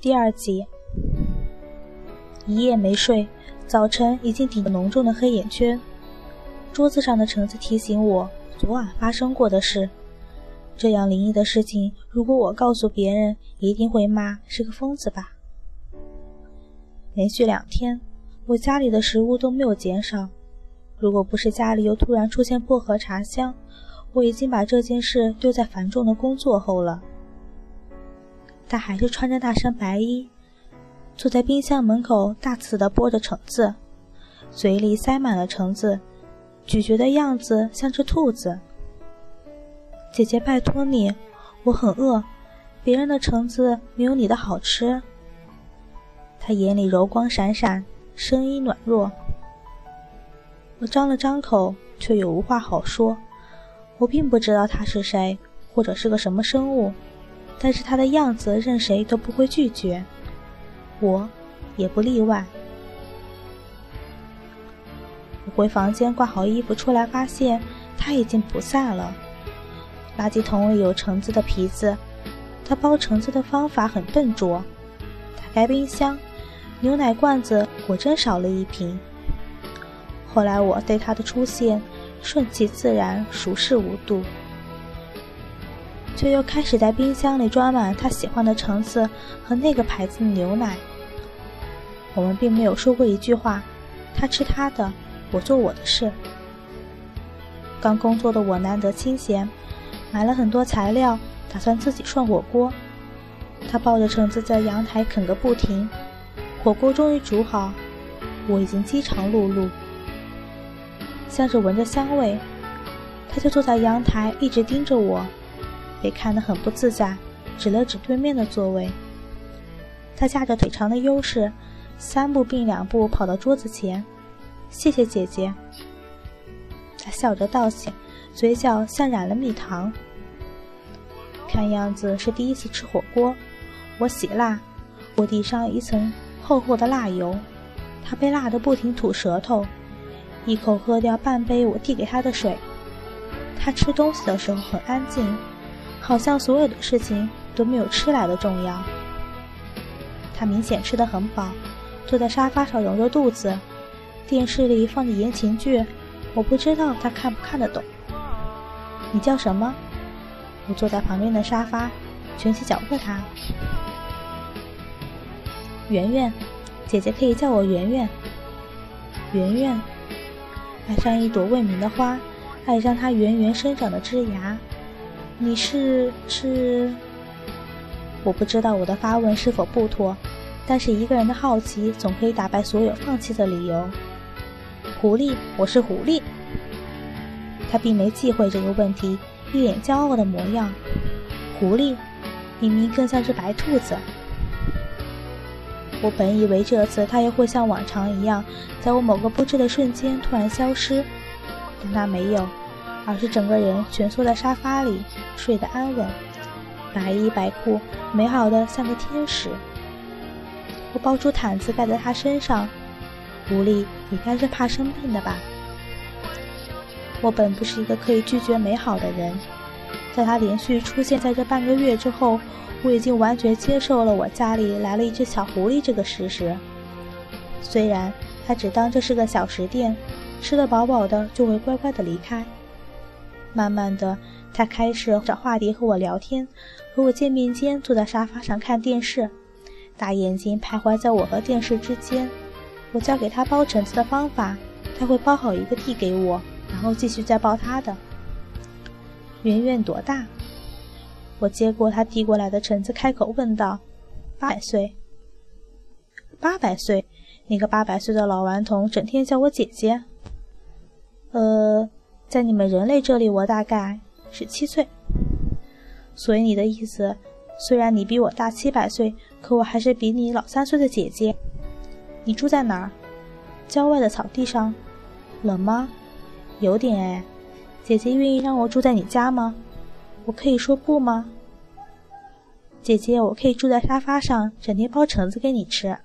第二集。一夜没睡，早晨已经顶着浓重的黑眼圈。桌子上的橙子提醒我昨晚发生过的事。这样灵异的事情，如果我告诉别人，一定会骂是个疯子吧。连续两天，我家里的食物都没有减少。如果不是家里又突然出现薄荷茶香，我已经把这件事丢在繁重的工作后了。他还是穿着那身白衣，坐在冰箱门口，大肆地剥着橙子，嘴里塞满了橙子，咀嚼的样子像只兔子。姐姐，拜托你，我很饿，别人的橙子没有你的好吃。他眼里柔光闪闪，声音软弱。我张了张口，却又无话好说。我并不知道他是谁，或者是个什么生物，但是他的样子任谁都不会拒绝，我也不例外。我回房间挂好衣服出来，发现他已经不在了。垃圾桶里有橙子的皮子，他剥橙子的方法很笨拙。打开冰箱，牛奶罐子果真少了一瓶。后来我对他的出现顺其自然，熟视无睹，却又开始在冰箱里装满他喜欢的橙子和那个牌子的牛奶。我们并没有说过一句话，他吃他的，我做我的事。刚工作的我难得清闲，买了很多材料，打算自己涮火锅。他抱着橙子在阳台啃个不停，火锅终于煮好，我已经饥肠辘辘。像是闻着香味，他就坐在阳台，一直盯着我，被看得很不自在，指了指对面的座位。他架着腿长的优势，三步并两步跑到桌子前，谢谢姐姐。他笑着道谢，嘴角像染了蜜糖。看样子是第一次吃火锅，我洗辣，我递上一层厚厚的辣油，他被辣得不停吐舌头。一口喝掉半杯我递给他的水。他吃东西的时候很安静，好像所有的事情都没有吃来的重要。他明显吃得很饱，坐在沙发上揉着肚子。电视里放着言情剧，我不知道他看不看得懂。你叫什么？我坐在旁边的沙发，卷起脚问他。圆圆，姐姐可以叫我圆圆。圆圆。爱上一朵未名的花，爱上它圆圆生长的枝芽。你是是？我不知道我的发问是否不妥，但是一个人的好奇总可以打败所有放弃的理由。狐狸，我是狐狸。他并没忌讳这个问题，一脸骄傲的模样。狐狸，明明更像只白兔子。我本以为这次他也会像往常一样，在我某个不知的瞬间突然消失，但他没有，而是整个人蜷缩在沙发里，睡得安稳，白衣白裤，美好的像个天使。我抱出毯子盖在他身上，狐狸也该是怕生病的吧？我本不是一个可以拒绝美好的人，在他连续出现在这半个月之后。我已经完全接受了我家里来了一只小狐狸这个事实，虽然他只当这是个小食店，吃得饱饱的就会乖乖的离开。慢慢的，他开始找话题和我聊天，和我见面间坐在沙发上看电视，大眼睛徘徊在我和电视之间。我教给他包橙子的方法，他会包好一个递给我，然后继续再包他的。圆圆多大？我接过他递过来的橙子，开口问道：“八百岁？八百岁？那个八百岁的老顽童整天叫我姐姐。在你们人类这里，我大概是七岁。所以你的意思，虽然你比我大七百岁，可我还是比你老三岁的姐姐。你住在哪儿？郊外的草地上。冷吗？有点哎。姐姐愿意让我住在你家吗？”我可以说不吗，姐姐？我可以住在沙发上，整天包橙子给你吃。